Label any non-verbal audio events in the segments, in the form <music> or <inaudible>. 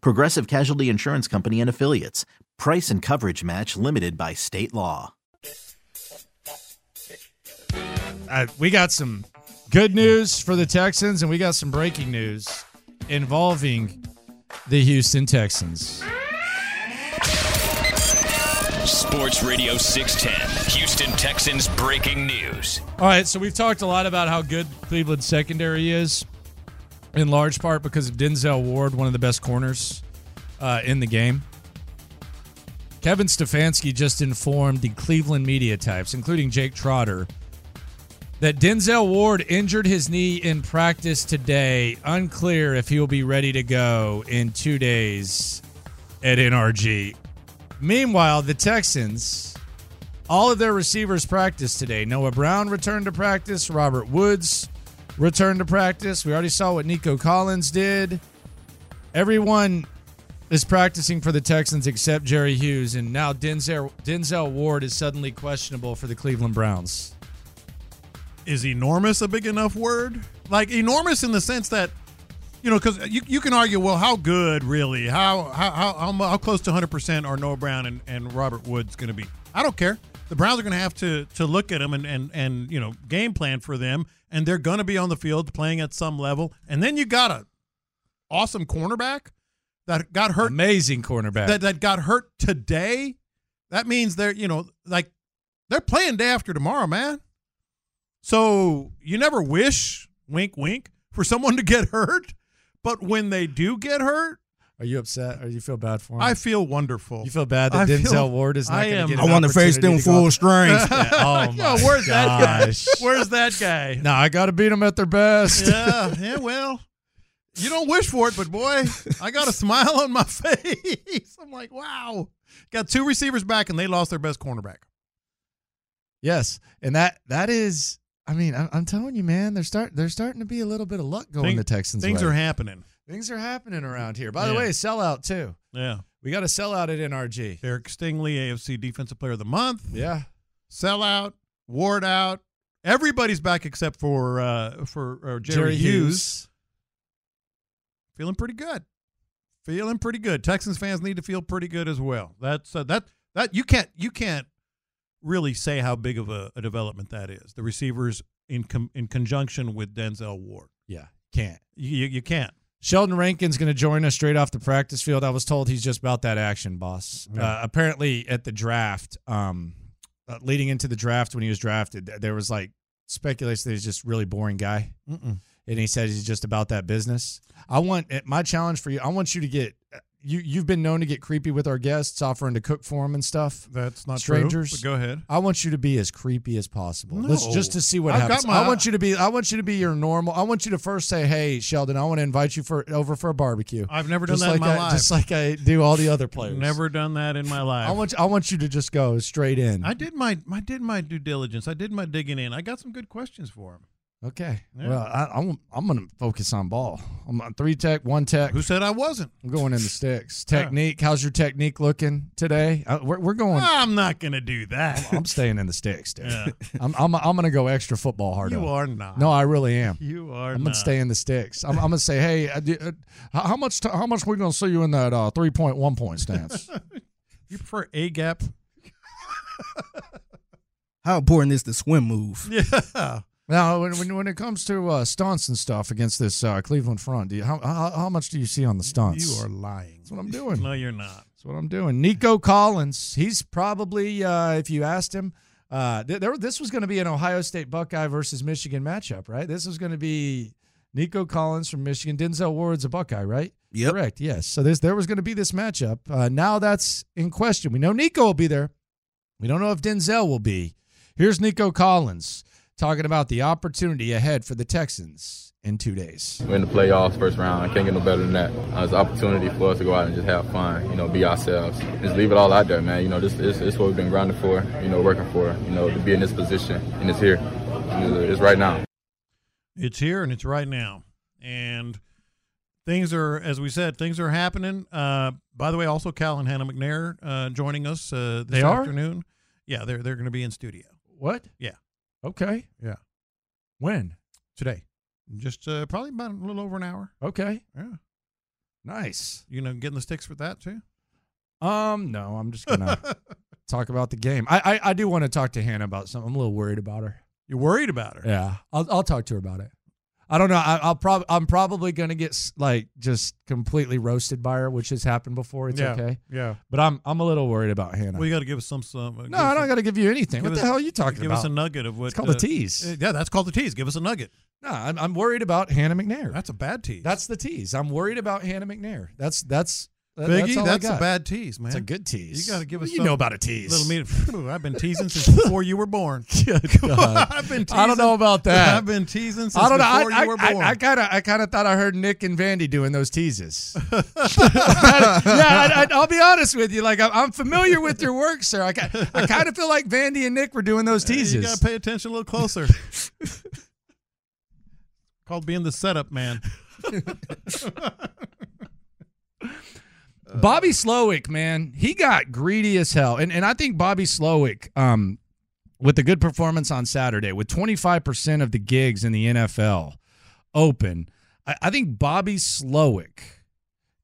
Progressive Casualty Insurance Company and Affiliates. Price and coverage match limited by state law. Uh, we got some good news for the Texans, and we got some breaking news involving the Houston Texans. Sports Radio 610, Houston Texans breaking news. All right, so we've talked a lot about how good Cleveland secondary is, in large part because of Denzel Ward, one of the best corners uh, in the game. Kevin Stefanski just informed the Cleveland media types, including Jake Trotter, that Denzel Ward injured his knee in practice today. Unclear if he will be ready to go in two days at NRG. Meanwhile, the Texans, all of their receivers practiced today. Noah Brown returned to practice. Robert Woods returned to practice. We already saw what Nico Collins did. Everyone is practicing for the Texans except Jerry Hughes, and now Denzel, Denzel Ward is suddenly questionable for the Cleveland Browns. is enormous a big enough word? Like enormous in the sense that you know, because you, you can argue, well, how good really? How how how, how, how close to 100 percent are Noah Brown and, and Robert Woods going to be? I don't care. The Browns are going to have to to look at them and, and and you know game plan for them, and they're going to be on the field playing at some level. And then you got a awesome cornerback that got hurt Amazing cornerback. that that got hurt today. That means they're you know like they're playing day after tomorrow, man. So you never wish, wink, wink, for someone to get <laughs> hurt, but when they do get hurt, Are you upset or you feel bad for him? I feel wonderful. you feel bad that I Denzel feel- Ward is not going to get I I want to face them opportunity to go- full strength. <laughs> Yeah, oh <laughs> my where's that guy? Where's that guy? No, I got to beat them at their best. yeah, yeah, well, you don't wish for it, but boy, I got a smile on my <laughs> face. I'm like, wow. Got two receivers back, and they lost their best cornerback. Yes, and that that is. I mean, I'm, I'm telling you, man, there's start there's starting to be a little bit of luck going Thing- the Texans. Things way. are happening. Things are happening around here. By the Yeah. way, sellout too. Yeah. We got a sellout at NRG. Derek Stingley, AFC Defensive Player of the Month. Yeah, sellout, Ward out. Everybody's back except for uh, for uh, Jerry, Hughes. Feeling pretty good. Feeling pretty good. Texans fans need to feel pretty good as well. That's uh, that that you can't you can't really say how big of a, a development that is. The receivers in com- in conjunction with Denzel Ward. Yeah, can't. You you, you can't. Sheldon Rankins going to join us straight off the practice field. I was told he's just about that action, boss. Yeah. Uh, apparently, at the draft, um, uh, leading into the draft when he was drafted, there was like speculation that he's just really boring guy, Mm-mm. and he said he's just about that business. I want eh, my challenge for you. I want you to get you. You've been known to get creepy with our guests, offering to cook for them and stuff. That's not Strangers? true. But go ahead. I want you to be as creepy as possible. Let's just to see what I've happens. my- I want you to be. I want you to be your normal. I want you to first say, "Hey, Sheldon, I want to invite you for over for a barbecue." I've never done just that like in my I, life. Just like I do all the other players. Never done that in my life. I want. I want you to just go straight in. I did my I did my due diligence. I did my digging in. I got some good questions for him. Okay. Yeah. Well, I, I'm. I'm going to focus on ball. I'm on three tech, one tech. Who said I wasn't? I'm going in the <laughs> sticks. Yeah. Technique. How's your technique looking today? Uh, we're, we're going. I'm not going to do that. I'm staying in the sticks, dude. Yeah. <laughs> I'm. I'm. I'm going to go extra football hard. you on. are not. No, I really am. you are. I'm not. gonna stay in the sticks. I'm, I'm gonna say, hey, uh, uh, how how much? T- how much we gonna see you in that uh, three point one point stance? <laughs> You prefer a gap? How important is the swim move? Yeah. Now, when, when when it comes to uh, stunts and stuff against this uh, Cleveland front, do you, how, how how much do you see on the stunts? You are lying. That's what I'm doing. No, you're not. That's what I'm doing. Nico Collins. He's probably, uh, if you asked him, uh, th- there, this was going to be an Ohio State Buckeye versus Michigan matchup, right? This was going to be Nico Collins from Michigan. Denzel Ward's a Buckeye, right? Yep. Correct. Yes. So this, there was going to be this matchup. Uh, now that's in question. We know Nico will be there. We don't know if Denzel will be. Here's Nico Collins talking about the opportunity ahead for the Texans in two days. We're in the playoffs, first round. I can't get no better than that. Uh, it's an opportunity for us to go out and just have fun, you know, be ourselves. Just leave it all out there, man. You know, this, this, this is what we've been grinding for, you know, working for, you know, to be in this position, and it's here. It's right now. It's here and it's right now. And things are, as we said, things are happening. Uh, by the way, also Cal and Hannah McNair uh, joining us uh, this They are? afternoon. Yeah, they're they're going to be in studio What? Yeah. Okay. Yeah. When? today. Just uh, probably about a little over an hour. Okay. Yeah. Nice. You know, getting the sticks for that too. Um, no, I'm just gonna <laughs> talk about the game. I, I I do want to talk to Hannah about something. I'm a little worried about her. You're worried about her. Yeah, I'll I'll talk to her about it. I don't know. I, I'll probably I'm probably gonna get like just completely roasted by her, which has happened before. It's yeah. okay, Yeah. but I'm I'm a little worried about Hannah. Well, you got to give us some some. uh, no, I don't got to give you anything. What the hell are you talking Give about? Give us a nugget of what. it's called uh, a tease. uh, Yeah, that's called the tease. Give us a nugget. no, I'm, I'm worried about Hannah McNair. That's a bad tease. That's the tease. I'm worried about Hannah McNair. That's that's that- Biggie. That's, That's, a bad tease, man. It's a good tease. You got to give us. You know about a tease. Little meat. I've been teasing since <laughs> before you were born. <laughs> I've been. Teasing, I don't know about that. <laughs> I've been teasing since I don't know. before I, you were born. I, I kind of, I kind of thought I heard Nick and Vandy doing those teases. yeah, I, I, I'll be honest with you. Like I'm, I'm familiar with your work, sir. I, ki- I kind of feel like Vandy and Nick were doing those teases. you got to pay attention a little closer. Called being the setup man. Bobby Slowik, man, he got greedy as hell, and and I think Bobby Slowik, um, with a good performance on Saturday, with 25 percent of the gigs in the NFL open, I, I think Bobby Slowik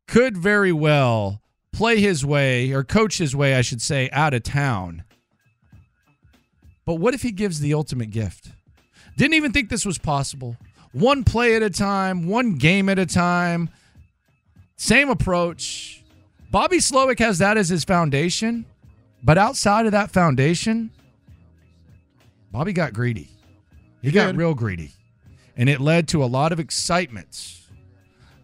could very well play his way or coach his way, I should say, out of town. But what if he gives the ultimate gift? Didn't even think this was possible. One play at a time, one game at a time. Same approach. Bobby Slowik has that as his foundation, but outside of that foundation, Bobby got greedy. He, He got did. real greedy. And it led to a lot of excitement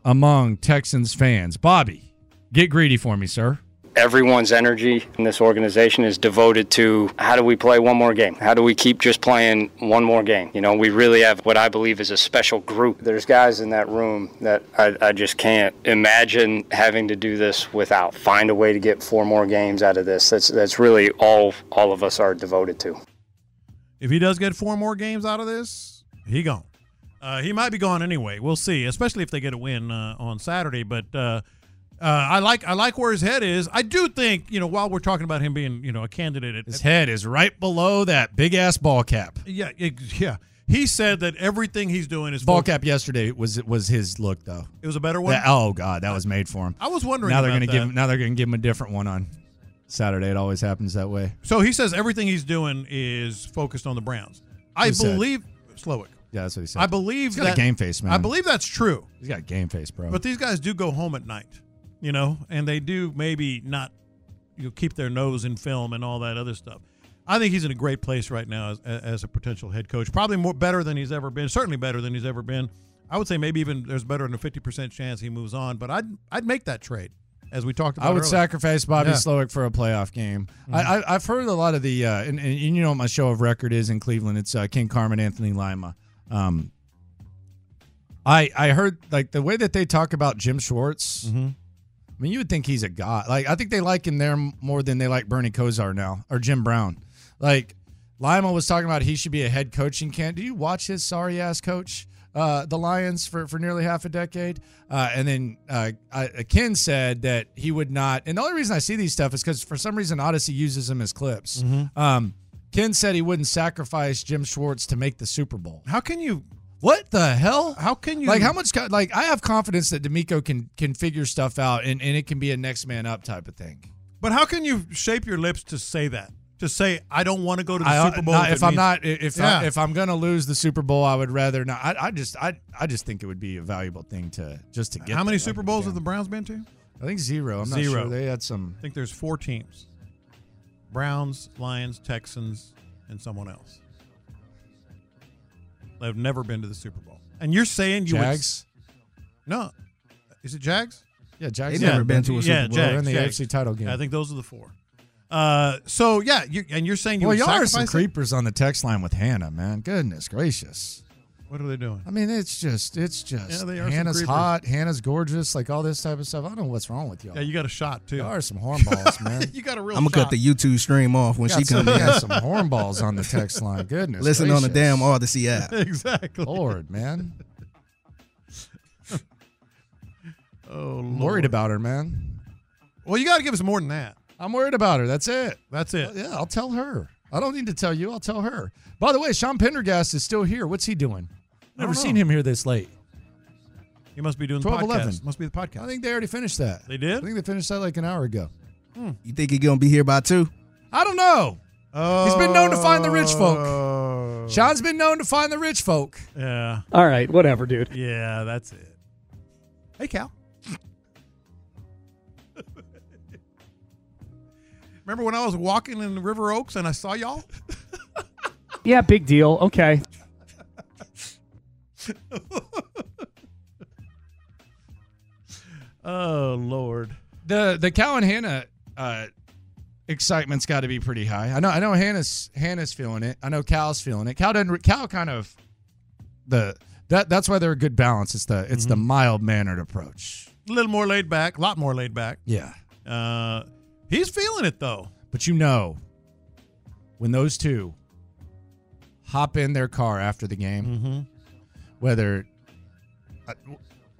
among Texans fans. Bobby, get greedy for me, sir. Everyone's energy in this organization is devoted to how do we play one more game? How do we keep just playing one more game? You know, we really have what I believe is a special group. There's guys in that room that I, I just can't imagine having to do this without. Find a way to get four more games out of this. That's that's really all all of us are devoted to. If he does get four more games out of this, he gone. Uh, he might be gone anyway. We'll see, especially if they get a win uh, on Saturday. But uh, uh, I like I like where his head is. I do think you know while we're talking about him being you know a candidate. At, His head is right below that big ass ball cap. yeah, ex- yeah. He said that everything he's doing is Ball cap yesterday was was his look though. It was a better one. That- oh god, that was made for him. I was wondering. Now they're gonna give him, now they're gonna give him a different one on Saturday. It always happens that way. So he says everything he's doing is focused on the Browns. I Who said? believe Slowik. Yeah, that's what he said. I believe He's got that a game face, man. I believe that's true. He's got game face, bro. But these guys do go home at night, you know, and they do maybe not you know, keep their nose in film and all that other stuff. I think he's in a great place right now as, as a potential head coach. Probably more better than he's ever been. Certainly better than he's ever been. I would say maybe even there's better than a fifty percent chance he moves on. But I'd I'd make that trade as we talked about. I would earlier. sacrifice Bobby Yeah. Mm-hmm. Slowik for a playoff game. I, I, I've heard a lot of the, uh, and, and you know what my show of record is in Cleveland. It's uh, Ken Carman, Anthony Lima. Um, I I heard like the way that they talk about Jim Schwartz. Mm-hmm. I mean, you would think he's a god. Like I think they like him there more than they like Bernie Kosar now or Jim Brown. Like Lima was talking about he should be a head coaching can. Do you watch his sorry ass coach? Uh, the Lions for, for nearly half a decade, uh, and then uh, I, Ken said that he would not. And the only reason I see these stuff is because for some reason Audacy uses them as clips. Um, Ken said he wouldn't sacrifice Jim Schwartz to make the Super Bowl. How can you? What the hell? How can you? Like how much? Like I have confidence that DeMeco can can figure stuff out, and, and it can be a next man up type of thing. But how can you shape your lips to say that? To say I don't want to go to the I, uh, Super Bowl not- it if I'm means- not if Yeah. I, if I'm gonna lose the Super Bowl, I would rather not. I, I just I I just think it would be a valuable thing to just to get. How many. Super Bowls have the Browns been to? I think zero. I'm not Zero. sure. They had some. I think there's four teams: Browns, Lions, Texans, and someone else. They've never been to the Super Bowl. And you're saying you Jags? would no? Is it Jags? Yeah, Jags. They've never been to a Super yeah, Bowl. Jags, They're in the Jags. AFC title game. I think those are the four. Uh, so yeah, you, and you're saying you well, y'all are some it? creepers on the text line with Hannah, man. Goodness gracious. What are they doing? I mean, it's just, it's just. Yeah, they are some Hannah's hot. Hannah's gorgeous. Like all this type of stuff. I don't know what's wrong with y'all. Yeah, you got a shot too. Y'all are some hornballs, <laughs> man. you got a real. I'm gonna cut the YouTube stream off when got she comes in. got some hornballs on the text line. Goodness. Listen on the damn Audacy app. <laughs> exactly. Lord, man. <laughs> Oh, Lord. I'm Lord. worried about her, man. Well, you got to give us more than that. I'm worried about her. That's it. That's it. Yeah, I'll tell her. I don't need to tell you. I'll tell her. By the way, Sean Pendergast is still here. What's he doing? I Never seen know. him here this late. He must be doing 12, the podcast. 11. Must be the podcast. I think they already finished that. they did. I think they finished that like an hour ago. Hmm. You think he gonna be here by two? I don't know. Oh, He's been known to find the rich folk. Oh. Sean's been known to find the rich folk. Yeah, All right, whatever, dude. yeah, that's it. Hey, Cal. <laughs> Remember when I was walking in the River Oaks and I saw y'all? Yeah, big deal. Okay. <laughs> Oh Lord. The the Cal and Hannah uh, excitement's got to be pretty high. I know. I know Hannah's Hannah's feeling it. I know Cal's feeling it. Cal doesn't. Cal kind of the that that's why they're a good balance. It's the it's the mild mannered approach. A little more laid back, a lot more laid back. Yeah, Uh, he's feeling it though. but you know when those two hop in their car after the game, Mm-hmm. Whether uh,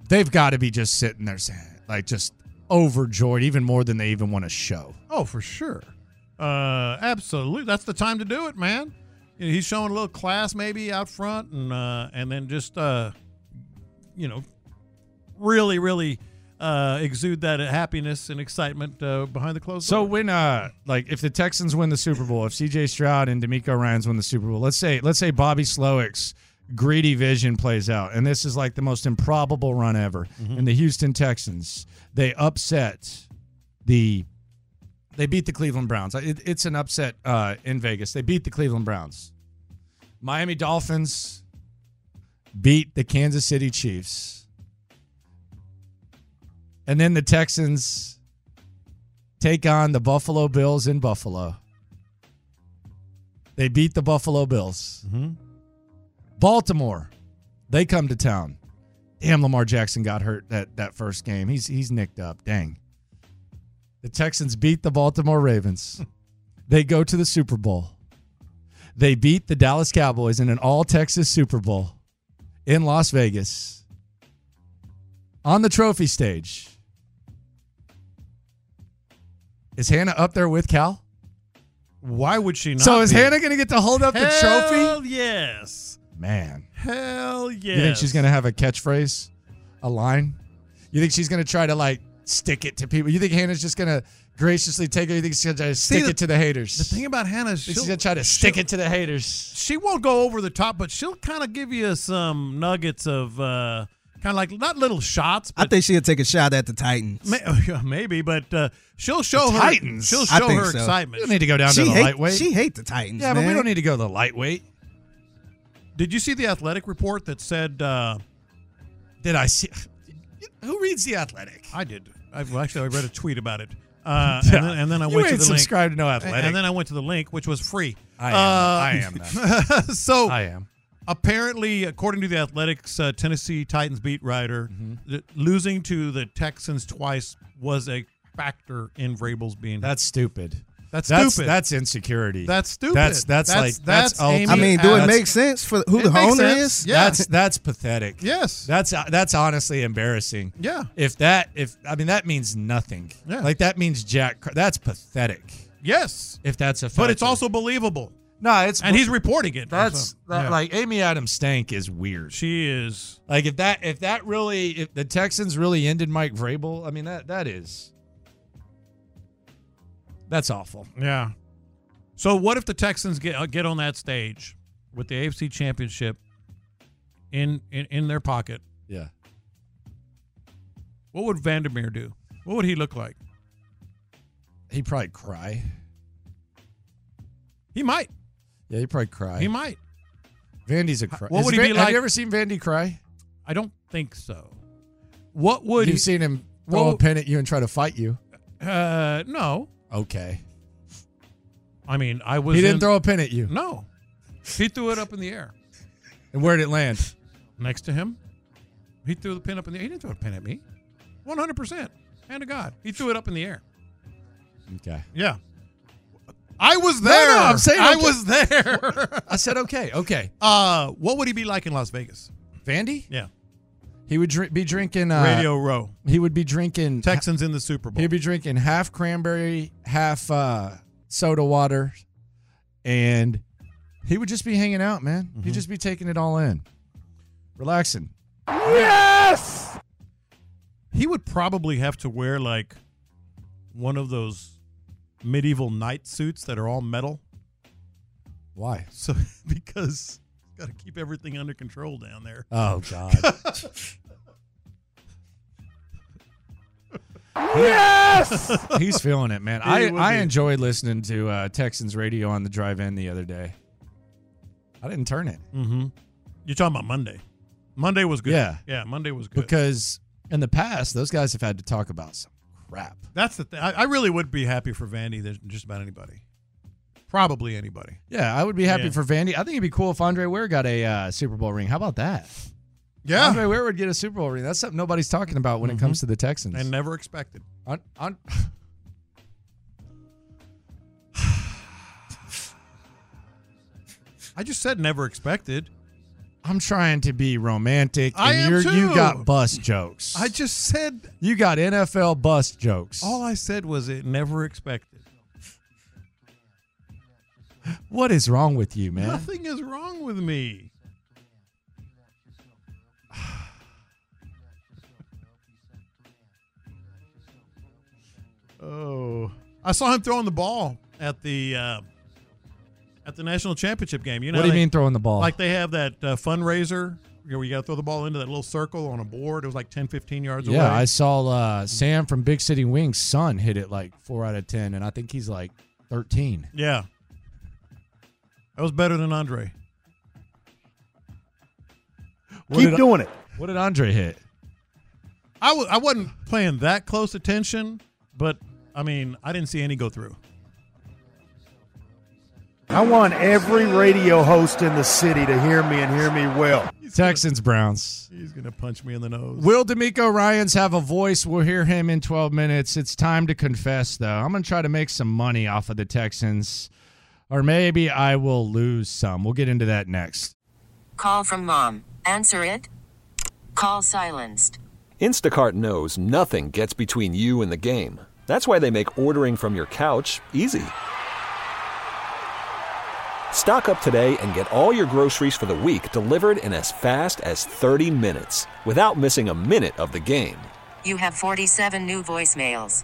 they've got to be just sitting there saying like just overjoyed, even more than they even want to show. Oh, for sure. Uh, absolutely. That's the time to do it, man. You know, he's showing a little class maybe out front, and uh, and then just uh, you know, really, really uh, exude that happiness and excitement uh, behind the closed So door. when uh like if the Texans win the Super Bowl, if CJ Stroud and DeMeco Ryans win the Super Bowl, let's say let's say Bobby Slowik's greedy vision plays out, and this is like the most improbable run ever, and the Houston Texans they upset the they beat the Cleveland Browns. It, it's an upset uh, in Vegas. They beat the Cleveland Browns. Miami Dolphins beat the Kansas City Chiefs. And then the Texans take on the Buffalo Bills in Buffalo. They beat the Buffalo Bills. Baltimore, they come to town. Damn, Lamar Jackson got hurt that, that first game. He's he's nicked up. Dang. The Texans beat the Baltimore Ravens. <laughs> they go to the Super Bowl. They beat the Dallas Cowboys in an all Texas Super Bowl in Las Vegas on the trophy stage. Is Hannah up there with Cal? Why would she not? so is be? Hannah going to get to hold up the Hell trophy? yes. Man, Hell yeah. you think she's going to have a catchphrase, a line? You think she's going to try to like stick it to people? You think Hannah's just going to graciously take it? You think she's going to stick the- it to the haters? The thing about Hannah is she's going to try to stick it to the haters. she won't go over the top, but she'll kind of give you some nuggets of uh, kind of like not little shots, I think she'll take a shot at the Titans. may, <laughs> maybe. But uh, she'll show The her Titans? She'll show her so. We excitement. don't need to go down she to the hate, lightweight. She hate the Titans. yeah, but we don't need to go to the lightweight. Did you see the athletic report that said? Uh, Did I see? <laughs> Who reads the Athletic? I did. I, well, actually, I read a tweet about it, uh, <laughs> and, then, and then I You went to ain't the link. subscribed to no Athletic. And then I went to the link, which was free. I am. Uh, I am. That. <laughs> so I am. apparently, according to the Athletics uh, Tennessee Titans beat writer, Mm-hmm. th- losing to the Texans twice was a factor in Vrabel's being. That's stupid. That's That's stupid. that's insecurity. That's stupid. That's that's, That's- like that's, that's I mean, do it make sense for who the makes owner sense. is? Yeah. That's that's pathetic. yes. That's that's honestly embarrassing. yeah. If that if I mean that means nothing. Yeah. Like that means Jack. That's pathetic. Yes. If that's a. But it's also believable, no. It's and he's reporting it. that's that, yeah. like Amy Adams Strunk is weird. she is. Like if that if that really if the Texans really ended Mike Vrabel, I mean that that is that's awful. Yeah. So what if the Texans get uh, get on that stage with the AFC Championship in in, in their pocket? Yeah. What would Vandermeer do? What would he look like? He'd probably cry. He might. Yeah, he'd probably cry. He might. Vandy's a cry. What Is would he Van- be Have you ever seen Vandy cry? I don't think so. What would You've he? seen him throw Well- a pin at you and try to fight you. Uh, no. Okay. I mean, I was. He didn't in- throw a pin at you. No. He threw it up in the air And where did it land? next to him. He threw the pin up in the. He didn't throw a pin at me. One hundred percent. Hand to God. He threw it up in the air. Okay. Yeah. I was No, there. no, I'm saying I okay. was there. I said okay, okay. uh, what would he be like in Las Vegas? Vandy? Yeah. He would drink, be drinking uh, Radio Row. He would be drinking Texans in the Super Bowl. He'd be drinking half cranberry, half uh, soda water, and he would just be hanging out, man. Mm-hmm. He'd just be taking it all in, relaxing. Yes. He would probably have to wear like one of those medieval knight suits that are all metal. Why? So <laughs> because got to keep everything under control down there. Oh <laughs> God. Yes. <laughs> He's feeling it, man. He I, I be. enjoyed listening to uh, Texans radio on the drive in the other day. I didn't turn it Mm-hmm. You're talking about Monday. Monday was good. Yeah. Yeah, Monday was good. because in the past those guys have had to talk about some crap. That's the thing. I, I really would be happy for Vandy than just about anybody. Probably anybody. Yeah, I would be happy Yeah. for Vandy. I think it'd be cool if Andre Ware got a uh, Super Bowl ring. How about that? Yeah. Andre Ware would get a Super Bowl ring. That's something nobody's talking about when it comes to the Texans. And never expected. on, on, <sighs> I just said never expected. I'm trying to be romantic, I and am you're, you got bus jokes. I just said you got NFL bus jokes. all I said was it never expected. What is wrong with you, man? Nothing is wrong with me. <sighs> oh, I saw him throwing the ball at the uh, at the national championship game. You know, what do you they- mean throwing the ball? Like they have that uh, fundraiser where you got to throw the ball into that little circle on a board. It was like 10, 15 yards away. yeah, I saw uh, Sam from Big City Wings' son hit it like four out of ten, and I think he's like thirteen. yeah. That was better than Andre. What Keep did- doing it. What did Andre hit? I w- I wasn't paying that close attention, but I mean, I didn't see any go through. I want every radio host in the city to hear me and hear me well. Texans Browns. He's gonna punch me in the nose. Will DeMeco Ryans have a voice? We'll hear him in 12 minutes. It's time to confess, though. I'm going to try to make some money off of the Texans, or maybe I will lose some. We'll get into that next. Call from mom. Answer it. Call silenced. Instacart knows nothing gets between you and the game. That's why they make ordering from your couch easy. Stock up today and get all your groceries for the week delivered in as fast as 30 minutes without missing a minute of the game. You have 47 new voicemails.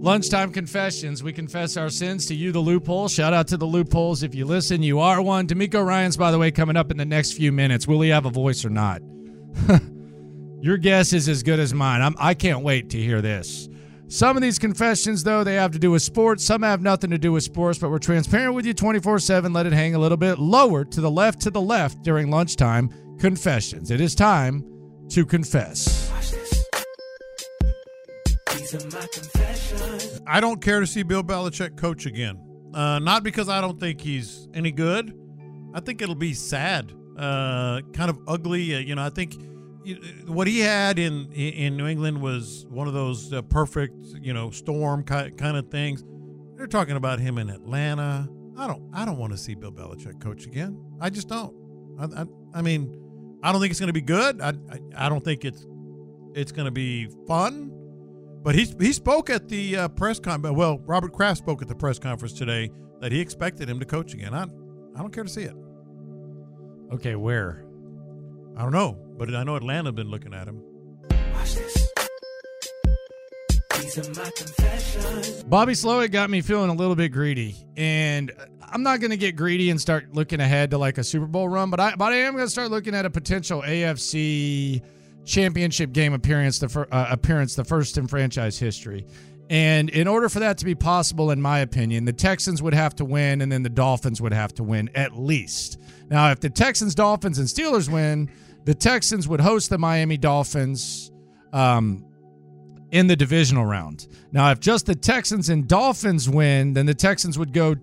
Lunchtime confessions. We confess our sins to you, the loophole. Shout out to the loopholes. If you listen, you are one. DeMeco Ryans, by the way, coming up in the next few minutes. Will he have a voice or not? <laughs> Your guess is as good as mine. I'm, I can't wait to hear this. Some of these confessions, though, they have to do with sports. Some have nothing to do with sports, but we're transparent with you 24 7. Let it hang a little bit lower to the left, to the left during lunchtime confessions. It is time to confess. I don't care to see Bill Belichick coach again. Uh, not because I don't think he's any good. I think it'll be sad, uh, kind of ugly. Uh, you know, I think what he had in in New England was one of those uh, perfect, you know, storm kind of things. They're talking about him in Atlanta. I don't. I don't want to see Bill Belichick coach again. I just don't. I. I, I mean, I don't think it's going to be good. I, I. I don't think it's it's going to be fun. But he he spoke at the uh, press conference. Well, Robert Kraft spoke at the press conference today that he expected him to coach again. I I don't care to see it. Okay, where? I don't know, but I know Atlanta been looking at him. Bobby Slowik got me feeling a little bit greedy, and I'm not going to get greedy and start looking ahead to like a Super Bowl run, but I but I am going to start looking at a potential AFC championship game appearance, the fir- uh, appearance, the first in franchise history. And in order for that to be possible, in my opinion, the Texans would have to win, and then the Dolphins would have to win at least. Now, if the Texans, Dolphins, and Steelers win, the Texans would host the Miami Dolphins. Um, in the divisional round. Now, if just the Texans and Dolphins win, then the Texans would go.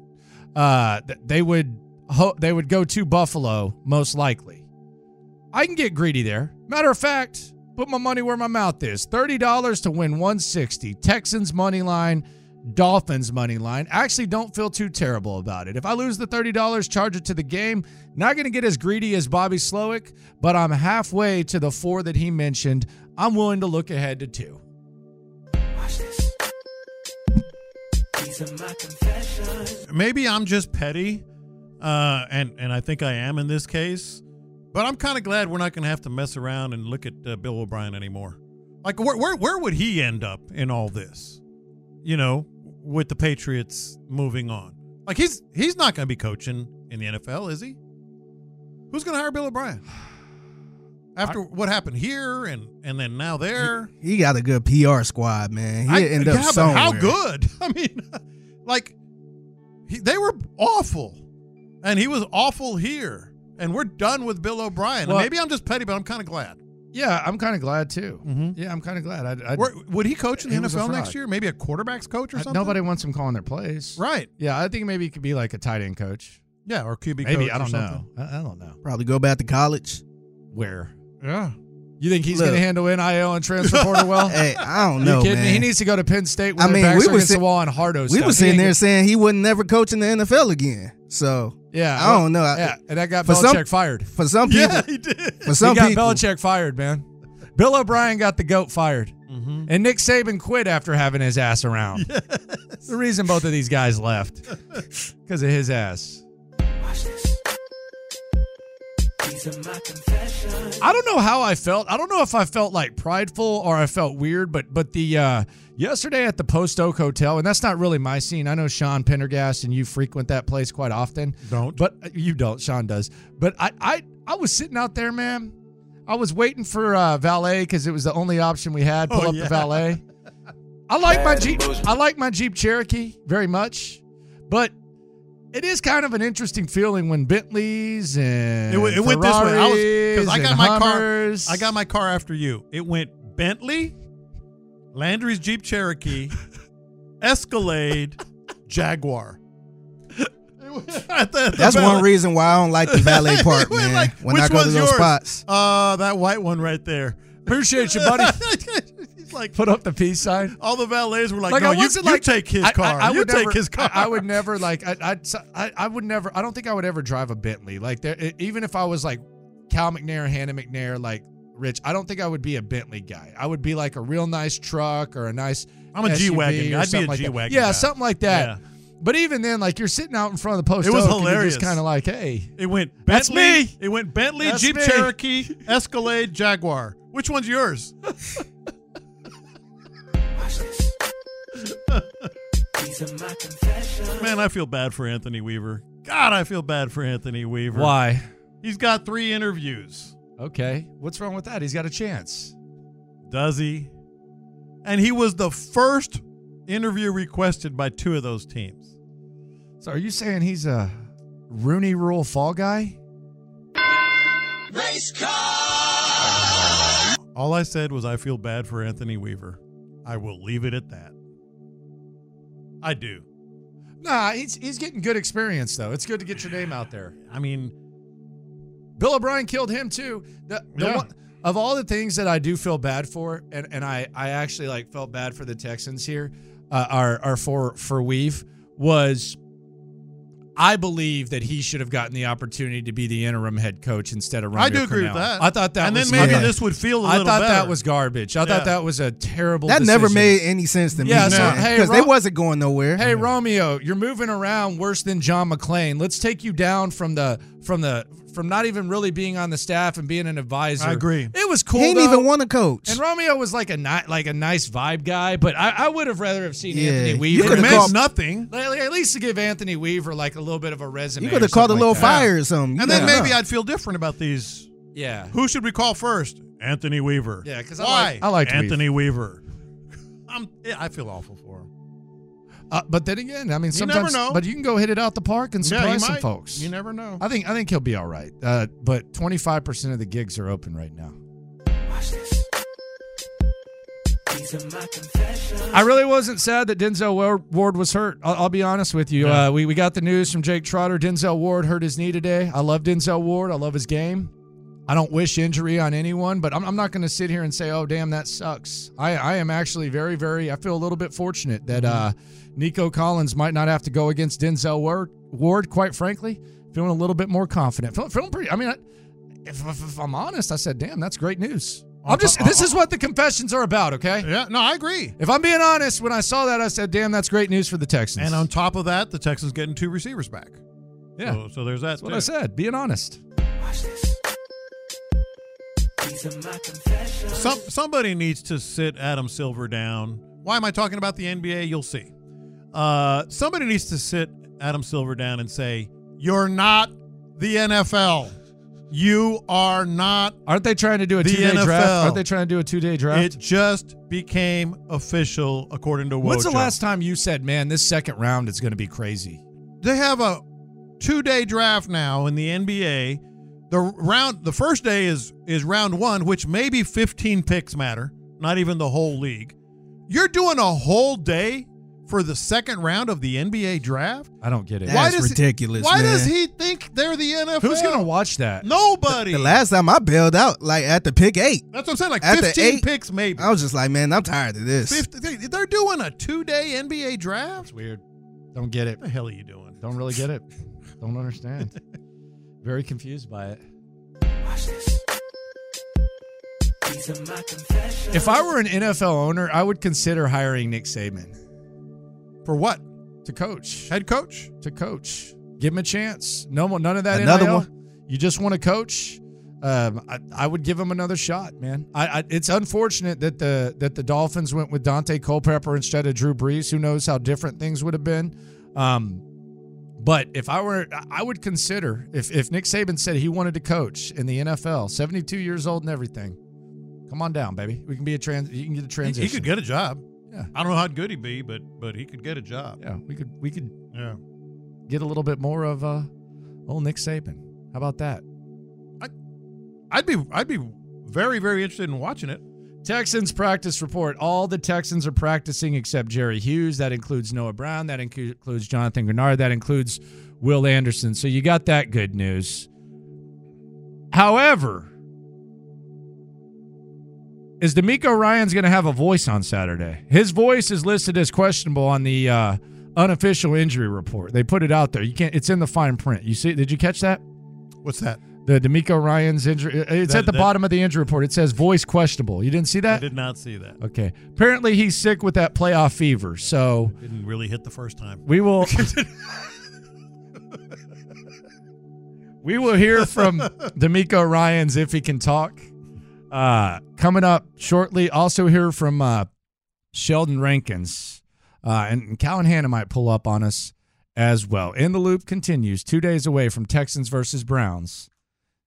Uh, they would ho- they would go to Buffalo most likely. I can get greedy there. Matter of fact, put my money where my mouth is. Thirty dollars to win one sixty. Texans money line. Dolphins money line. Actually, don't feel too terrible about it. If I lose the $30, charge it to the game. Not going to get as greedy as Bobby Slowik, but I'm halfway to the four that he mentioned. I'm willing to look ahead to two. Maybe I'm just petty, uh, and and I think I am in this case. But I'm kind of glad we're not going to have to mess around and look at uh, Bill O'Brien anymore. Like, where, where where would he end up in all this? You know, with the Patriots moving on. Like he's he's not going to be coaching in the NFL, is he? Who's going to hire Bill O'Brien? <sighs> After what happened here and and then now there. He got a good PR squad, man. He I- end up yeah, somewhere. how good? <laughs> I mean, <laughs> like he, they were awful, and he was awful here, and we're done with Bill O'Brien. Well- maybe I'm just petty, but I'm kind of glad. Yeah, I'm kind of glad too. Mm-hmm. Yeah, I'm kind of glad. I, I, would he coach in the he was a NFL next year? Maybe a quarterbacks coach or something. Nobody wants him calling their plays. Right. Yeah, I think maybe he could be like a tight end coach. Yeah, or QB Maybe coach I don't know. I, I don't know. Probably go back to college. Where? Yeah. You think he's going to handle NIL and transfer portal <laughs> well? Hey, I don't You know, kidding me? He needs to go to Penn State. When I mean, backs we are were against sit- the wall and Hardo we were sitting there saying he wouldn't never coach in the NFL again. So Yeah, I don't know. I- Yeah, and that got for Belichick some- fired. <laughs> For some <laughs> people, Yeah, he did. for some he got people, Belichick fired, man. Bill O'Brien got the goat fired, Mm-hmm. and Nick Saban quit after having his ass around. <laughs> The reason both of these guys left because of his ass. I don't know how I felt. I don't know if I felt like prideful or I felt weird, but but the uh, yesterday at the Post Oak Hotel, and that's not really my scene. I know Sean Pendergast and you frequent that place quite often. Don't. but uh, you don't. Sean does. But I I I was sitting out there, man. I was waiting for uh, valet because it was the only option we had. Pull Oh, up yeah. the valet. I like my Jeep. I like my Jeep Cherokee very much, but it is kind of an interesting feeling when Bentleys and It, went- it went this way. I was because I got my Hummers- car. I got my car after you. It went Bentley, Landry's Jeep Cherokee, <laughs> Escalade, Jaguar. <laughs> The- the that's valet. one reason why I don't like the valet <laughs> part, man. like, when which I go to those yours? spots, Uh, that white one right there. Appreciate you, buddy. He's like, Put up the peace sign. all the valets were like, Like, no, I you, wasn't you like- take his I- I- car. I you would take never- his car. I, I would never like. I, I'd, I I would never. I don't think I would ever drive a Bentley. Like there, even if I was like Cal McNair, Hannah McNair, like Rich. I don't think I would be a Bentley guy. I would be like a real nice truck or a nice. I'm a SUV G-Wagon guy. I'd be something a like. G-Wagon Yeah, guy. something like that. Yeah. But even then, like you're sitting out in front of the post. It was Oak and you're hilarious. just kind of like, hey, It went That's me. It went Bentley, That's Jeep me. Cherokee, <laughs> Escalade, Jaguar. Which one's yours? <laughs> Man, I feel bad for Anthony Weaver. God, I feel bad for Anthony Weaver. why? He's got three interviews. Okay, what's wrong with that? He's got a chance. Does he? And he was the first interview requested by two of those teams. So are you saying he's a Rooney Rule fall guy? Race car! All I said was I feel bad for Anthony Weaver. I will leave it at that. I do. Nah, he's he's getting good experience though. It's good to get your name out there. I mean, Bill O'Brien killed him too. The, the Yeah. one, of all the things that I do feel bad for, and, and I, I actually like felt bad for the Texans here, uh, are are for for Weave was I believe that he should have gotten the opportunity to be the interim head coach instead of Romeo I do agree with that. I thought that And was then maybe yeah. this would feel a I little thought that was garbage. I Yeah. thought that was a terrible. That never made any sense to me. Yeah, so, hey, because they wasn't going nowhere. Hey Romeo, you're moving around worse than John McClain. Let's take you down from the from the from not even really being on the staff and being an advisor. I agree. It was cool. he ain't though. even want to coach. And Romeo was like a ni- like a nice vibe guy, but I, I would have rather have seen Yeah. Anthony You could've Like, called- nothing. like, at least to give Anthony Weaver like a little bit of a resume. you could have called a little like that. fire or something. You And then never maybe. I'd feel different about these. Yeah. Who should we call first? Anthony Weaver. Yeah, 'cause I why? like- I liked Anthony Weaver. I'm, yeah, I feel awful for him. Uh, but then again, I mean, You never sometimes, know. but you can go hit it out the park and Yeah, surprise some might. folks. You never know. I think I think he'll be all right. Uh, but 25 percent of the gigs are open right now. I really wasn't sad that Denzel Ward was hurt. I'll, I'll be honest with you. Yeah. Uh, we, we got the news from Jake Trotter. Denzel Ward hurt his knee today. I love Denzel Ward. I love his game. I don't wish injury on anyone, but I'm, I'm not going to sit here and say, oh, damn, that sucks. I, I am actually very, very, I feel a little bit fortunate that uh, Nico Collins might not have to go against Denzel Ward, Ward quite frankly. Feeling a little bit more confident. Feeling, feeling pretty, I mean, I, if, if, if I'm honest, I said, damn, that's great news. I'm just, this is what the confessions are about, okay? Yeah, no, I agree. If I'm being honest, when I saw that, I said, "Damn, that's great news for the Texans." And on top of that, the Texans getting two receivers back. Yeah. So, so there's that. that's what. I said. Being honest. Some somebody needs to sit Adam Silver down. Why am I talking about the NBA? You'll see. Uh, somebody needs to sit Adam Silver down and say, "You're not the NFL. You are not." Aren't they trying to do a two-day NFL. draft? Aren't they trying to do a two-day draft? It just became official, according to When's the last time you said, "Man, this second round is going to be crazy"? They have a two-day draft now in the NBA. The round, the first day is is round one, which maybe 15 picks matter, not even the whole league. You're doing a whole day for the second round of the NBA draft. I don't get it. That's why does ridiculous, Why man. does he think they're the NFL? Who's going to watch that? Nobody. The last time I bailed out, like at the pick eight, That's what I'm saying. Like At the 15 eight- picks, maybe. I was just like, man, I'm tired of this. 50, they- they're doing a two-day NBA draft. Weird. Don't get it. What the hell are you doing? Don't really get it. Don't understand. <laughs> Very confused by it. If I were an NFL owner, I would consider hiring Nick Saban For what? to coach. Head coach? To coach. Give him a chance. No more, none of that. Another NIL. one? You just want to coach. Um, I, I would give him another shot, man. I, I, it's unfortunate that the that the Dolphins went with Daunte Culpepper instead of Drew Brees. Who knows how different things would have been. Um, but if I were, I would consider if if Nick Saban said he wanted to coach in the NFL, seventy two years old and everything. Come on down, baby. We can be a trans. You can get a He, transition. he could get a job. Yeah. I don't know how good he'd be, but but he could get a job. Yeah, we could we could Yeah. get a little bit more of uh, old Nick Saban. How about that? I I'd be I'd be very very interested in watching it. Texans practice report. All the Texans are practicing except Jerry Hughes. That includes Noah Brown. That inclu- includes Jonathan Greenard. That includes Will Anderson. So you got that good news. However, is DeMeco Ryans going to have a voice on Saturday? His voice is listed as questionable on the uh, unofficial injury report. They put it out there. You can't. It's in the fine print. You see? Did you catch that? What's that? The DeMeco Ryans' injury. It's That- at the that- bottom of the injury report. It says voice questionable. You didn't see that? I did not see that. Okay. Apparently he's sick with that playoff fever. So Didn't really hit the first time. we will <laughs> We will hear from DeMeco Ryans if he can talk. Uh coming up shortly. Also hear from uh Sheldon Rankins. Uh and, and Cal and Hannah might pull up on us as well. In the loop continues two days away from Texans versus Browns.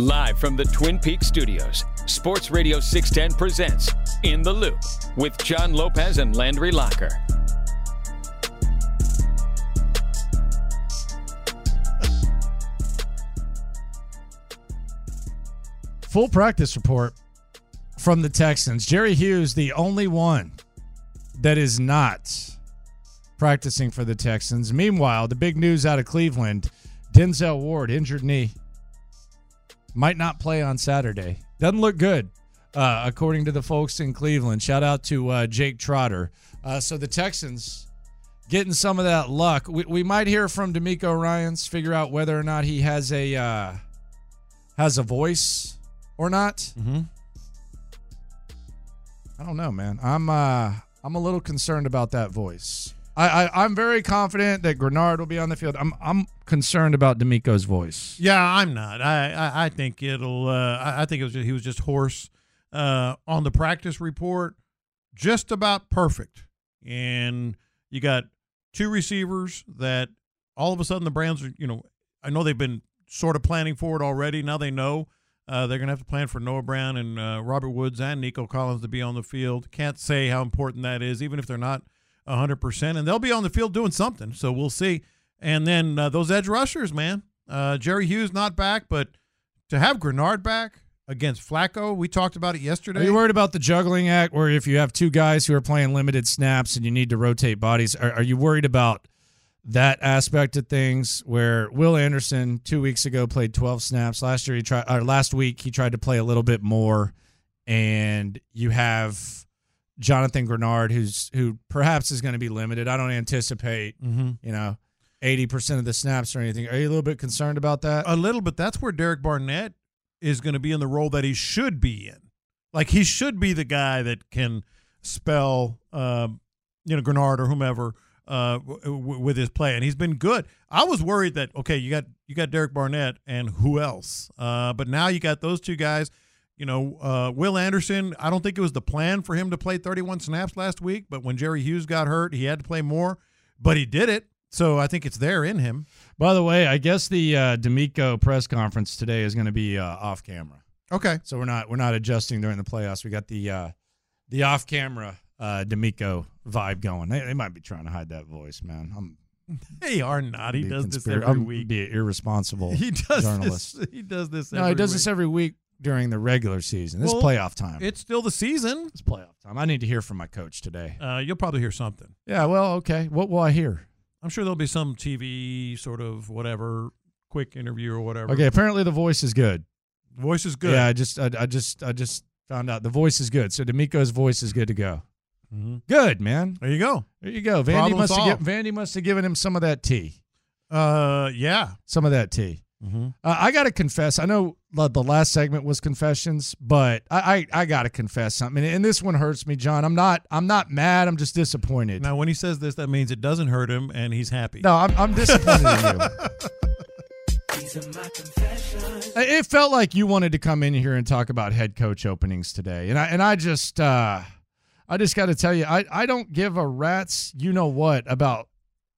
Live from the Twin Peaks studios, Sports Radio 610 presents In the Loop with John Lopez and Landry Locker. Full practice report from the Texans. Jerry Hughes, the only one that is not practicing for the Texans. Meanwhile, the big news out of Cleveland Denzel Ward, injured knee, might not play on Saturday. Doesn't look good, uh, according to the folks in Cleveland. Shout out to uh, Jake Trotter. Uh, so the Texans getting some of that luck. We, we might hear from DeMeco Ryans, figure out whether or not he has a uh, has a voice or not. Mm-hmm. I don't know, man. I'm uh, I'm a little concerned about that voice. I, I I'm very confident that Greenard will be on the field. I'm I'm concerned about DeMeco's voice. Yeah, I'm not. I I, I think it'll. Uh, I, I think it was just, he was just hoarse uh, on the practice report. Just about perfect, and you got two receivers that all of a sudden the Browns are. You know, I know they've been sort of planning for it already. Now they know uh, they're going to have to plan for Noah Brown and uh, Robert Woods and Nico Collins to be on the field. Can't say how important that is, even if they're not 100%. And they'll be on the field doing something. So we'll see. And then uh, those edge rushers, man. Uh, Jerry Hughes not back, but to have Greenard back against Flacco, we talked about it yesterday. Are you worried about the juggling act where if you have two guys who are playing limited snaps and you need to rotate bodies, are, are you worried about that aspect of things where Will Anderson two weeks ago played 12 snaps. Last year he tried or last week he tried to play a little bit more and you have Jonathan Greenard who's who perhaps is going to be limited. I don't anticipate, Mhm. you know, 80% of the snaps or anything. Are you a little bit concerned about that? A little bit. That's where Derek Barnett is going to be in the role that he should be in. Like he should be the guy that can spell, um, you know, Greenard or whomever uh, w- w- with his play, and he's been good. I was worried that okay, you got you got Derek Barnett and who else, uh, but now you got those two guys. You know, uh, Will Anderson. I don't think it was the plan for him to play 31 snaps last week, but when Jerry Hughes got hurt, he had to play more, but he did it. So I think it's there in him. By the way, I guess the uh, DeMeco press conference today is going to be uh, off camera. Okay. So we're not we're not adjusting during the playoffs. We got the uh, the off camera uh, DeMeco vibe going. They, they might be trying to hide that voice, man. I'm <laughs> They are not. He does this conspira- every I'm week. Be an irresponsible <laughs> He does journalist. this. <laughs> He does this. No, he does week. this every week during the regular season. This Well, is playoff time. It's still the season. It's playoff time. I need to hear from my coach today. Uh, you'll probably hear something. Yeah, well, okay. What will I hear? I'm sure there'll be some TV sort of whatever quick interview or whatever. Okay, apparently the voice is good. The Voice is good. Yeah, I just I, I just I just found out the voice is good. So DeMeco's voice is good to go. Mhm. Good man. There you go. There you go. Vandy Problem must have solved. Vandy must have given him some of that tea. Uh, yeah. Some of that tea. Mhm. Uh, I got to confess. I know the the last segment was confessions, but I I, I got to confess something, and this one hurts me, John. I'm not I'm not mad. I'm just disappointed. Now, when he says this, that means it doesn't hurt him and he's happy. No, I'm I'm disappointed in you. <laughs> These are my confessions. It felt like you wanted to come in here and talk about head coach openings today, and I and I just uh, I just got to tell you, I I don't give a rat's you know what about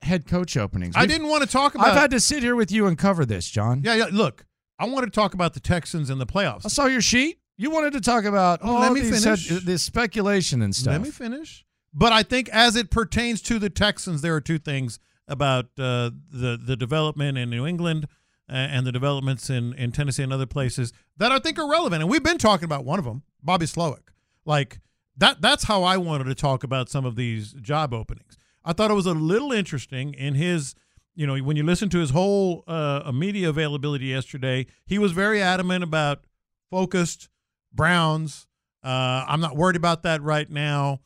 head coach openings. I We've- didn't want to talk about. I've had to sit here with you and cover this, John. Yeah, yeah. Look, I wanted to talk about the Texans and the playoffs. I saw your sheet. You wanted to talk about Oh, all let me these finish. head- this speculation and stuff. Let me finish. But I think as it pertains to the Texans, there are two things about uh, the the development in New England uh, and the developments in, in Tennessee and other places that I think are relevant. And we've been talking about one of them, Bobby Slowik. Like that that's how I wanted to talk about some of these job openings. I thought it was a little interesting in his you know, when you listen to his whole uh, media availability yesterday, he was very adamant about focused Browns. Uh, I'm not worried about that right now,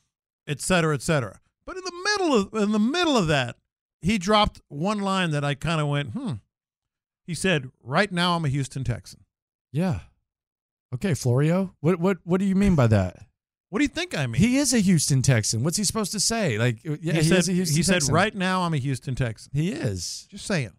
et cetera, et cetera. But in the middle of in the middle of that, he dropped one line that I kind of went, hmm. He said, "Right now, I'm a Houston Texan." Yeah. Okay, Florio. What what what do you mean by that? What do you think I mean? He is a Houston Texan. What's he supposed to say? Like, yeah, he, he, said, is a Houston he said, "Right now, I'm a Houston Texan." He is. Just saying.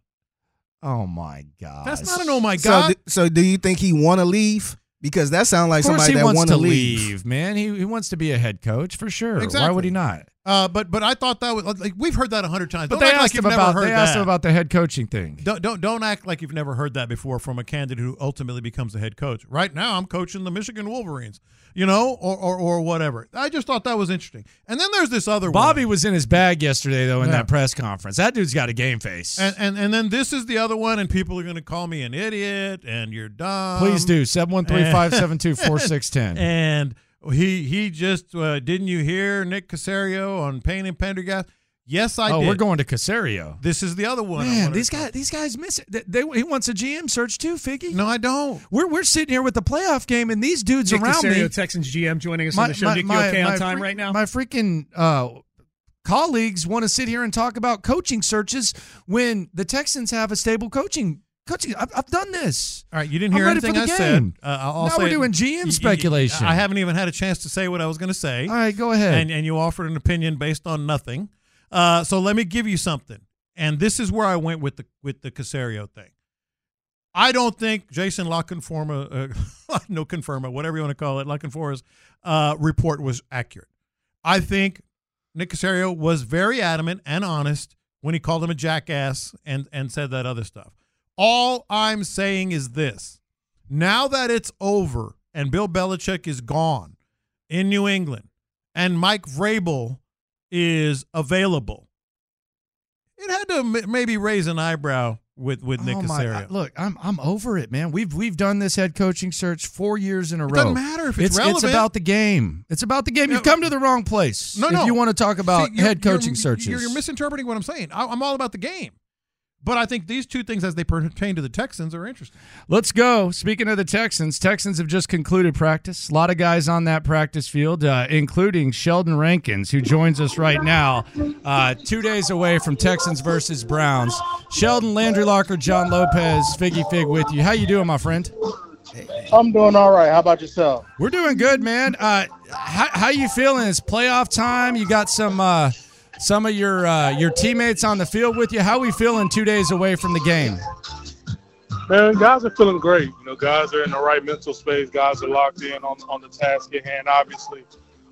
Oh my god. That's not an oh my So, god. th- so do you think he want to leave? Because that sounds like somebody that wants want to to leave. leave, man. He he wants to be a head coach for sure. Why would he not? Uh, but but I thought that was like we've heard that a hundred times. But Don't they act like asked him about they asked that. him about the head coaching thing. Don't don't don't act like you've never heard that before from a candidate who ultimately becomes a head coach. Right now, I'm coaching the Michigan Wolverines, you know, or or, or whatever. I just thought that was interesting. And then there's this other Bobby one. was in his bag yesterday though in Yeah. that press conference. That dude's got a game face. and, and and then this is the other one, and people are going to call me an idiot, and you're dumb. Please do. 713-572-4610. <laughs> And he he just uh, didn't you hear Nick Caserio on Payne and Pendergast? Yes, I oh, did. we're going to Caserio. This is the other one. Man, these guys these guys miss it. They, they- he wants a GM search too, Figgy. No, I don't. We're we're sitting here with the playoff game and these dudes Nick around Caserio, me. Texans GM, joining us on the show. Nick, you okay on time fre- right now? My freaking uh, colleagues want to sit here and talk about coaching searches when the Texans have a stable coaching. Coaching, I've, I've done this. All right, you didn't hear I'm hear ready for anything I the said. game. Uh, I'll Now we're doing GM speculation. I haven't even had a chance to say what I was going to say. All right, go ahead. And and you offered an opinion based on nothing. Uh, so let me give you something. And this is where I went with the with the Caserio thing. I don't think Jason La Canfora, uh, <laughs> no Confirma, whatever you want to call it, La Canfora's uh, report was accurate. I think Nick Caserio was very adamant and honest when he called him a jackass and and said that other stuff. All I'm saying is this: now that it's over and Bill Belichick is gone in New England, and Mike Vrabel is available, it had to maybe raise an eyebrow with with Nick oh my, Caserio. Look, I'm I'm over it, man. We've we've done this head coaching search four years in a It row. doesn't matter if it's it's relevant. It's about the game. It's about the game. You've come to the wrong place. No, if no. you want to talk about See, head coaching you're, searches. You're, you're misinterpreting what I'm saying. I, I'm all about the game. But I think these two things, as they pertain to the Texans, are interesting. Let's go. Speaking of the Texans, Texans have just concluded practice. A lot of guys on that practice field, uh, including Sheldon Rankins, who joins us right now, uh, two days away from Texans versus Browns. Sheldon, Landry Locker, John Lopez, Figgy Fig with you. How you doing, my friend? I'm doing all right. How about yourself? We're doing good, man. Uh, how, how you feeling? It's playoff time. You got some uh, some of your uh, your teammates on the field with you. How we feeling two days away from the game? Man, guys are feeling great. You know, guys are in the right mental space. Guys are locked in on, on the task at hand. Obviously,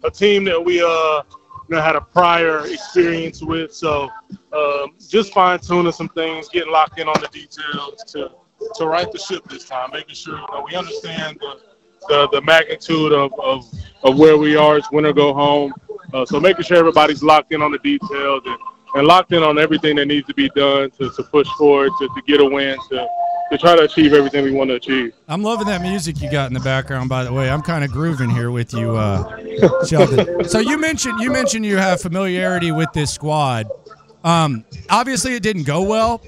a team that we uh you know had a prior experience with. So um, just fine tuning some things, getting locked in on the details to to right the ship this time, making sure you know, we understand the the, the magnitude of, of, of where we are. It's win or go home. Uh, so making sure everybody's locked in on the details and, and locked in on everything that needs to be done to, to push forward, to, to get a win, to, to try to achieve everything we want to achieve. I'm loving that music you got in the background. By the way, I'm kind of grooving here with you, uh, Sheldon. so you mentioned you mentioned you have familiarity with this squad. Um, obviously, it didn't go well.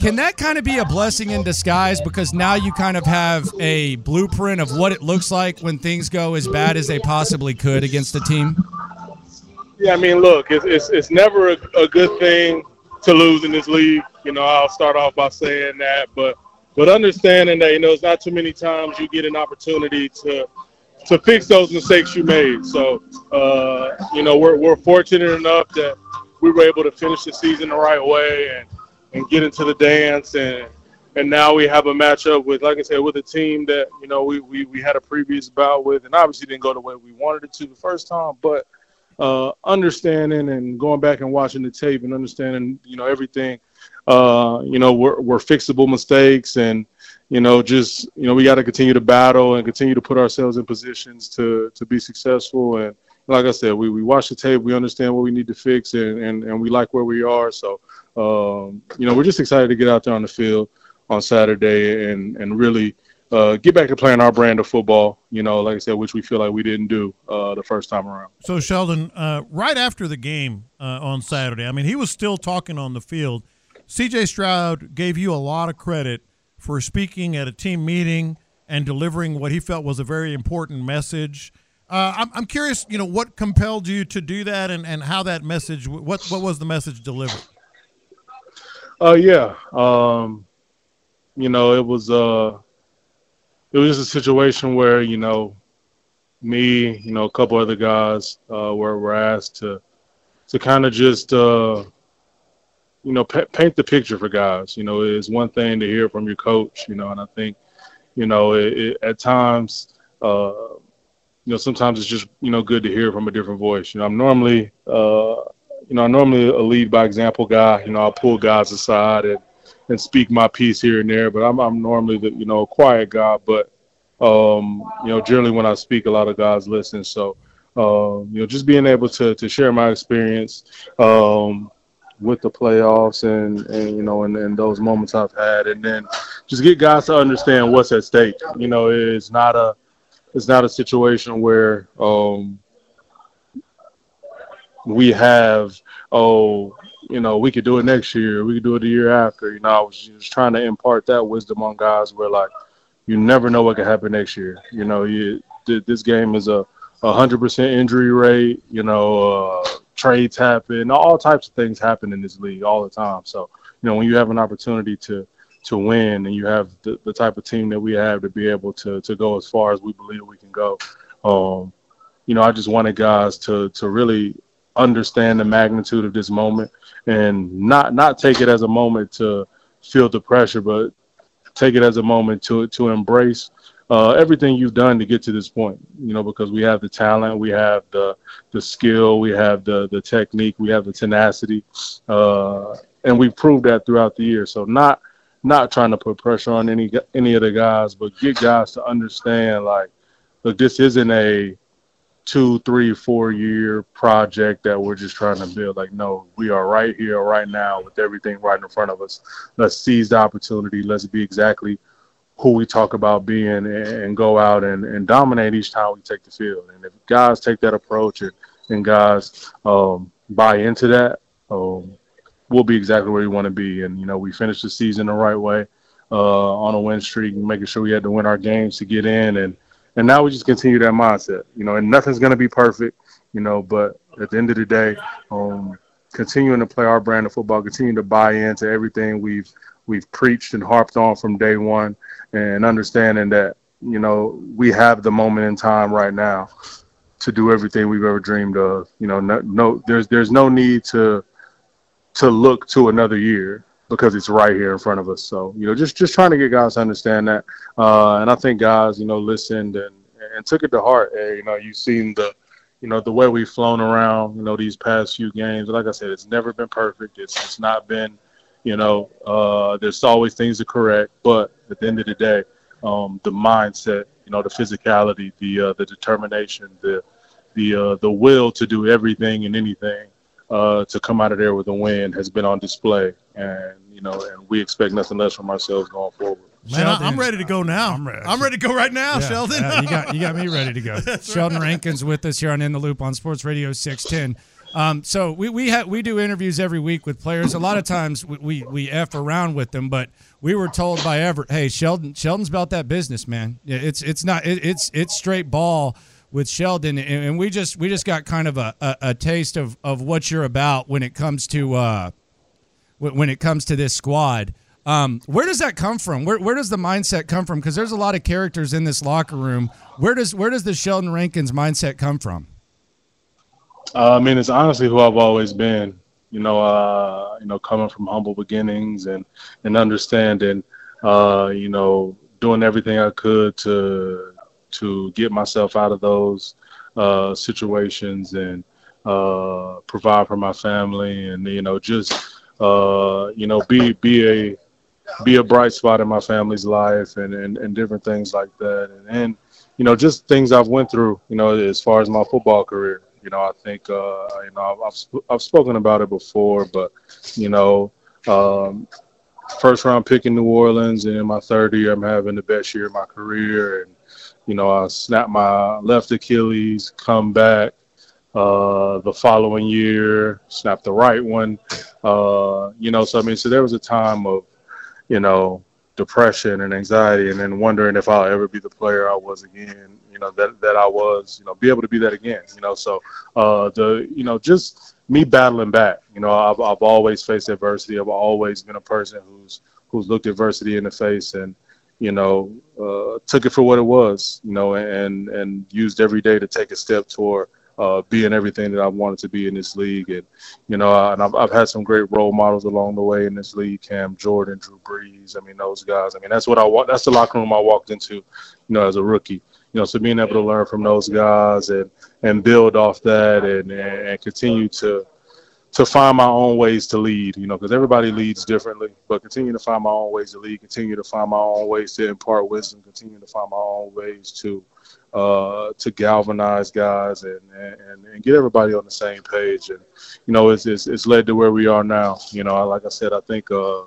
Can that kind of be a blessing in disguise because now you kind of have a blueprint of what it looks like when things go as bad as they possibly could against a team? Yeah, I mean, look, it's it's, it's never a, a good thing to lose in this league. You know, I'll start off by saying that, but but understanding that you know it's not too many times you get an opportunity to to fix those mistakes you made. So uh, you know, we're we're fortunate enough that we were able to finish the season the right way and and get into the dance and and now we have a matchup with like I said with a team that you know we we, we had a previous bout with and obviously didn't go the way we wanted it to the first time, but uh, understanding and going back and watching the tape and understanding, you know, everything, uh, you know, we're, we're fixable mistakes and, you know, just, you know, we got to continue to battle and continue to put ourselves in positions to, to be successful. And like I said, we, we watch the tape, we understand what we need to fix and, and, and we like where we are. So, um, you know, we're just excited to get out there on the field on Saturday and, and really, uh, get back to playing our brand of football, you know, like I said, which we feel like we didn't do uh, the first time around. So Sheldon, uh, right after the game uh, on Saturday, I mean, he was still talking on the field, C.J. Stroud gave you a lot of credit for speaking at a team meeting and delivering what he felt was a very important message. Uh, I'm, I'm curious, you know, what compelled you to do that, and, and how that message, what what was the message delivered? Uh, yeah, um, you know, it was uh, it was just a situation where you know, me, you know, a couple other guys uh, were were asked to to kind of just uh, you know pa- paint the picture for guys. You know, it's one thing to hear from your coach, you know, and I think you know it, it, at times. Uh, you know, sometimes it's just you know good to hear from a different voice. You know, I'm normally uh, you know I'm normally a lead by example guy. You know, I'll pull guys aside and and speak my piece here and there, but I'm I'm normally the you know a quiet guy. But um, you know, generally when I speak, a lot of guys listen. So um, you know, just being able to to share my experience um, with the playoffs and and you know and, and those moments I've had, and then just get guys to understand what's at stake. You know, it's not a it's not a situation where um, we have oh you know we could do it next year we could do it the year after you know i was just trying to impart that wisdom on guys where like you never know what could happen next year you know you this game is a 100% injury rate you know uh, trades happen all types of things happen in this league all the time so you know when you have an opportunity to to win and you have the, the type of team that we have to be able to to go as far as we believe we can go um, you know i just wanted guys to to really understand the magnitude of this moment and not not take it as a moment to feel the pressure but take it as a moment to to embrace uh, everything you've done to get to this point you know because we have the talent we have the the skill we have the the technique we have the tenacity uh, and we've proved that throughout the year. So not not trying to put pressure on any any of the guys, but get guys to understand like, look, this isn't a two, three, four year project that we're just trying to build. Like, no, we are right here, right now, with everything right in front of us. Let's seize the opportunity. Let's be exactly who we talk about being and, and go out and, and dominate each time we take the field. And if guys take that approach and, and guys um, buy into that, um, we'll be exactly where we want to be. And you know, we finished the season the right way uh, on a win streak, making sure we had to win our games to get in, and and now we just continue that mindset. You know, and nothing's going to be perfect, you know, but at the end of the day, um, continuing to play our brand of football, continuing to buy into everything we've we've preached and harped on from day one, and understanding that you know we have the moment in time right now to do everything we've ever dreamed of. You know, no, no there's there's no need to to look to another year because it's right here in front of us. So you know, just just trying to get guys to understand that, uh, and I think guys, you know, listened and and took it to heart. You know, you've seen the, you know, the way we've flown around, you know, these past few games. Like I said, it's never been perfect. It's it's not been, you know, uh, there's always things to correct. But at the end of the day, um, the mindset, you know, the physicality, the uh, the determination, the the uh, the will to do everything and anything uh, to come out of there with a win has been on display, and you know, and we expect nothing less from ourselves going forward. Man, Sheldon, I'm ready to go now. I'm ready. I'm ready to go right now, yeah, Sheldon. Yeah, you got you got me ready to go. <laughs> Sheldon right. Rankins with us here on In the Loop on Sports Radio 610. Um, so we we ha- we do interviews every week with players. A lot of times we, we we f around with them, but we were told by Everett, "Hey, Sheldon, Sheldon's about that business, man. It's it's not it, it's it's straight ball." With Sheldon, and we just we just got kind of a, a, a taste of, of what you're about when it comes to uh, when it comes to this squad. Um, where does that come from? Where, where does the mindset come from? Because there's a lot of characters in this locker room. Where does where does the Sheldon Rankins mindset come from? Uh, I mean, it's honestly who I've always been. You know, uh, you know, coming from humble beginnings and and understanding, uh, you know, doing everything I could to to get myself out of those uh, situations and uh, provide for my family and you know just uh, you know be be a be a bright spot in my family's life and, and, and different things like that. And, and you know just things I've went through you know as far as my football career. You know I think uh, you know I've, I've spoken about it before but you know um, first round pick in New Orleans and in my third year I'm having the best year of my career. And you know, I snapped my left Achilles, come back, uh, the following year, snapped the right one. Uh, you know, so I mean, so there was a time of, you know, depression and anxiety, and then wondering if I'll ever be the player I was again. You know, that that I was. You know, be able to be that again. You know, so uh, the you know just me battling back. You know, I've I've always faced adversity. I've always been a person who's who's looked adversity in the face and you know uh, took it for what it was. You know, and and used every day to take a step toward uh, being everything that I wanted to be in this league. And, you know, and I've, I've had some great role models along the way in this league Cam Jordan, Drew Brees. I mean, those guys. I mean, that's what I want. That's the locker room I walked into, you know, as a rookie. You know, so being able to learn from those guys and, and build off that and, and continue to to find my own ways to lead, you know, because everybody leads differently, but continue to find my own ways to lead, continue to find my own ways to impart wisdom, continue to find my own ways to uh, to galvanize guys and, and, and get everybody on the same page. And, you know, it's, it's, it's led to where we are now. You know, like I said, I think uh,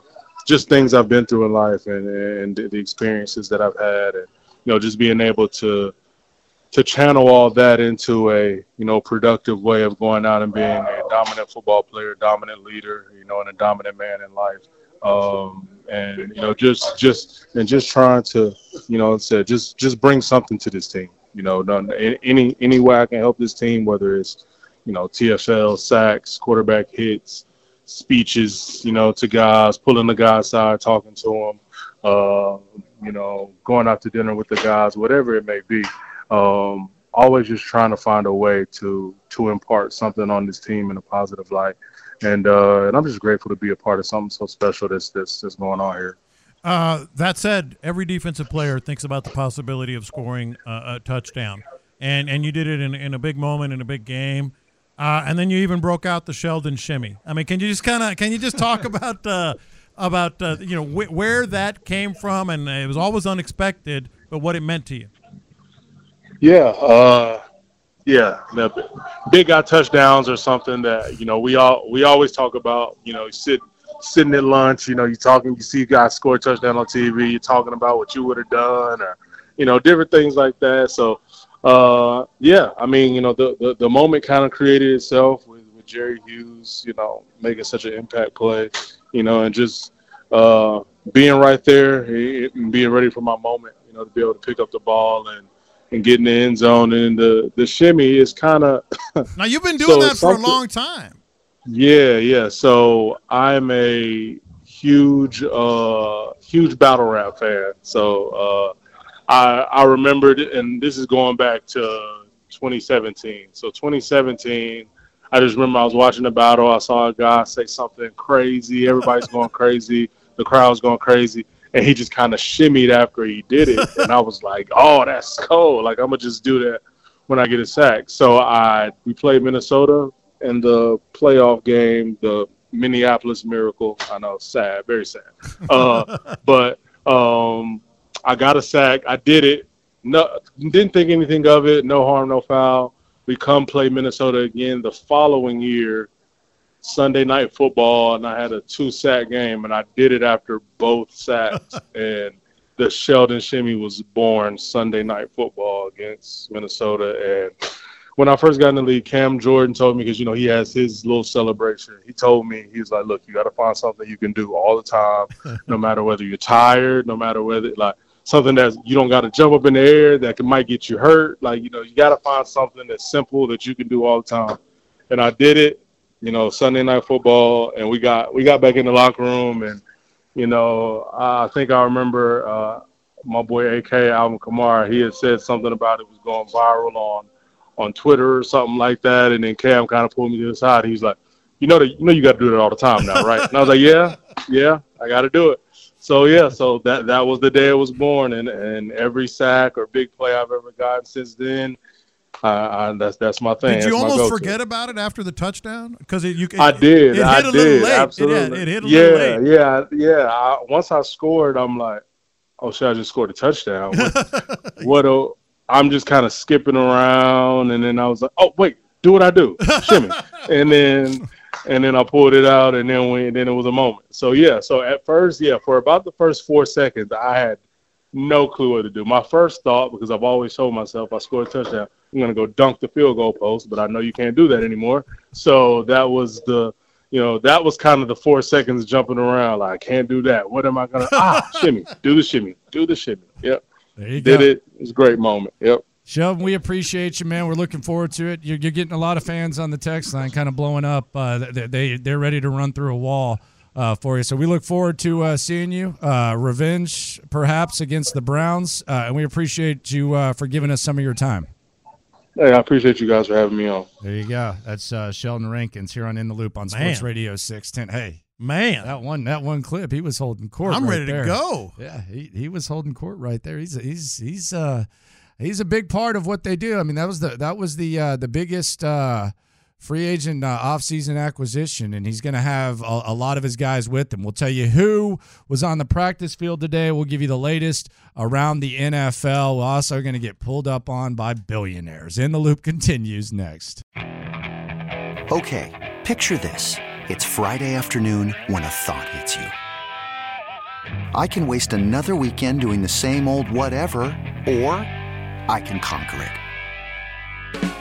just things I've been through in life and, and the experiences that I've had and, you know, just being able to, to channel all that into a, you know, productive way of going out and being a dominant football player, dominant leader, you know, and a dominant man in life. Um, and you know just just and just trying to you know said just just bring something to this team you know any any way i can help this team whether it's you know tfl sacks quarterback hits speeches you know to guys pulling the guys aside talking to them uh, you know going out to dinner with the guys whatever it may be um, always just trying to find a way to to impart something on this team in a positive light and uh, and I'm just grateful to be a part of something so special that's that's, that's going on here. Uh, that said, every defensive player thinks about the possibility of scoring a, a touchdown, and and you did it in, in a big moment in a big game, uh, and then you even broke out the Sheldon shimmy. I mean, can you just kind of can you just talk <laughs> about uh, about uh, you know wh- where that came from, and it was always unexpected, but what it meant to you? Yeah, uh, yeah, big guy touchdowns are something that you know we all we always talk about. You know, sit sitting at lunch. You know, you talking, you see guys score a touchdown on TV. You're talking about what you would have done, or you know, different things like that. So, uh, yeah, I mean, you know, the the, the moment kind of created itself with, with Jerry Hughes. You know, making such an impact play. You know, and just uh, being right there and being ready for my moment. You know, to be able to pick up the ball and and get in the end zone. And the the shimmy is kind of <laughs> now you've been doing so that for a long time. Yeah, yeah. So I'm a huge uh huge battle rap fan. So uh I I remembered and this is going back to 2017. So 2017 I just remember I was watching the battle. I saw a guy say something crazy. Everybody's going <laughs> crazy. The crowd's going crazy and he just kind of shimmied after he did it, and I was like, <laughs> "Oh, that's cool! Like I'm gonna just do that when I get a sack." So I we played Minnesota in the playoff game, the Minneapolis Miracle. I know, sad, very sad, uh, <laughs> but um, I got a sack. I did it. No, didn't think anything of it. No harm, no foul. We come play Minnesota again the following year Sunday night football, and I had a two sack game, and I did it after both sacks. <laughs> and the Sheldon Shimmy was born Sunday night football against Minnesota. And when I first got in the league, Cam Jordan told me because you know he has his little celebration. He told me he was like, "Look, you got to find something you can do all the time, <laughs> no matter whether you're tired, no matter whether like." Something that you don't got to jump up in the air that can, might get you hurt. Like you know, you got to find something that's simple that you can do all the time. And I did it, you know, Sunday night football, and we got we got back in the locker room, and you know, I think I remember uh, my boy AK Alvin Kamara. He had said something about it was going viral on on Twitter or something like that, and then Cam kind of pulled me to the side. He's like, "You know, you know, you got to do that all the time now, right?" and I was like, "Yeah, yeah, I got to do it." So yeah, so that that was the day it was born, and and every sack or big play I've ever gotten since then I, I, that's that's my thing. Did you that's almost forget about it after the touchdown? Because it, you, it, I did. It, I hit did. Absolutely. It, it, hit a yeah, little late. Yeah, yeah, I, once I scored, I'm like, oh shit! I just scored a touchdown. What? <laughs> what a, I'm just kind of skipping around, and then I was like, oh wait, do what I do, shimmy, <laughs> and then and then I pulled it out, and then we, and then it was a moment. So yeah, so at first, yeah, for about the first four seconds, I had no clue what to do. My first thought, because I've always told myself I score a touchdown, I'm going to go dunk the field goal post, but I know you can't do that anymore. So that was the, you know, that was kind of the four seconds jumping around. Like, I can't do that. What am I going <laughs> to, ah, shimmy, do the shimmy, do the shimmy. Yep. There you Did go. it. It was a great moment. Yep. Sheldon, we appreciate you, man. We're looking forward to it. You're, you're getting a lot of fans on the text line, kind of blowing up. Uh, they, they they're ready to run through a wall uh, for you. So we look forward to uh, seeing you. Uh, revenge, perhaps, against the Browns, uh, and we appreciate you uh, for giving us some of your time. Hey, I appreciate you guys for having me on. There you go. That's uh, Sheldon Rankins here on In the Loop on Sports Man. Radio six ten. Hey, Man, that one that one clip, he was holding court. I'm right ready to go. Yeah, he, he was holding court right there. He's he's he's uh he's a big part of what they do. I mean, that was the that was the uh, the biggest uh, free agent uh, offseason acquisition, and he's going to have a, a lot of his guys with him. We'll tell you who was on the practice field today. We'll give you the latest around the NFL. We're also going to get pulled up on by billionaires. In the loop continues next. Okay, picture this. It's Friday afternoon when a thought hits you. I can waste another weekend doing the same old whatever, or I can conquer it.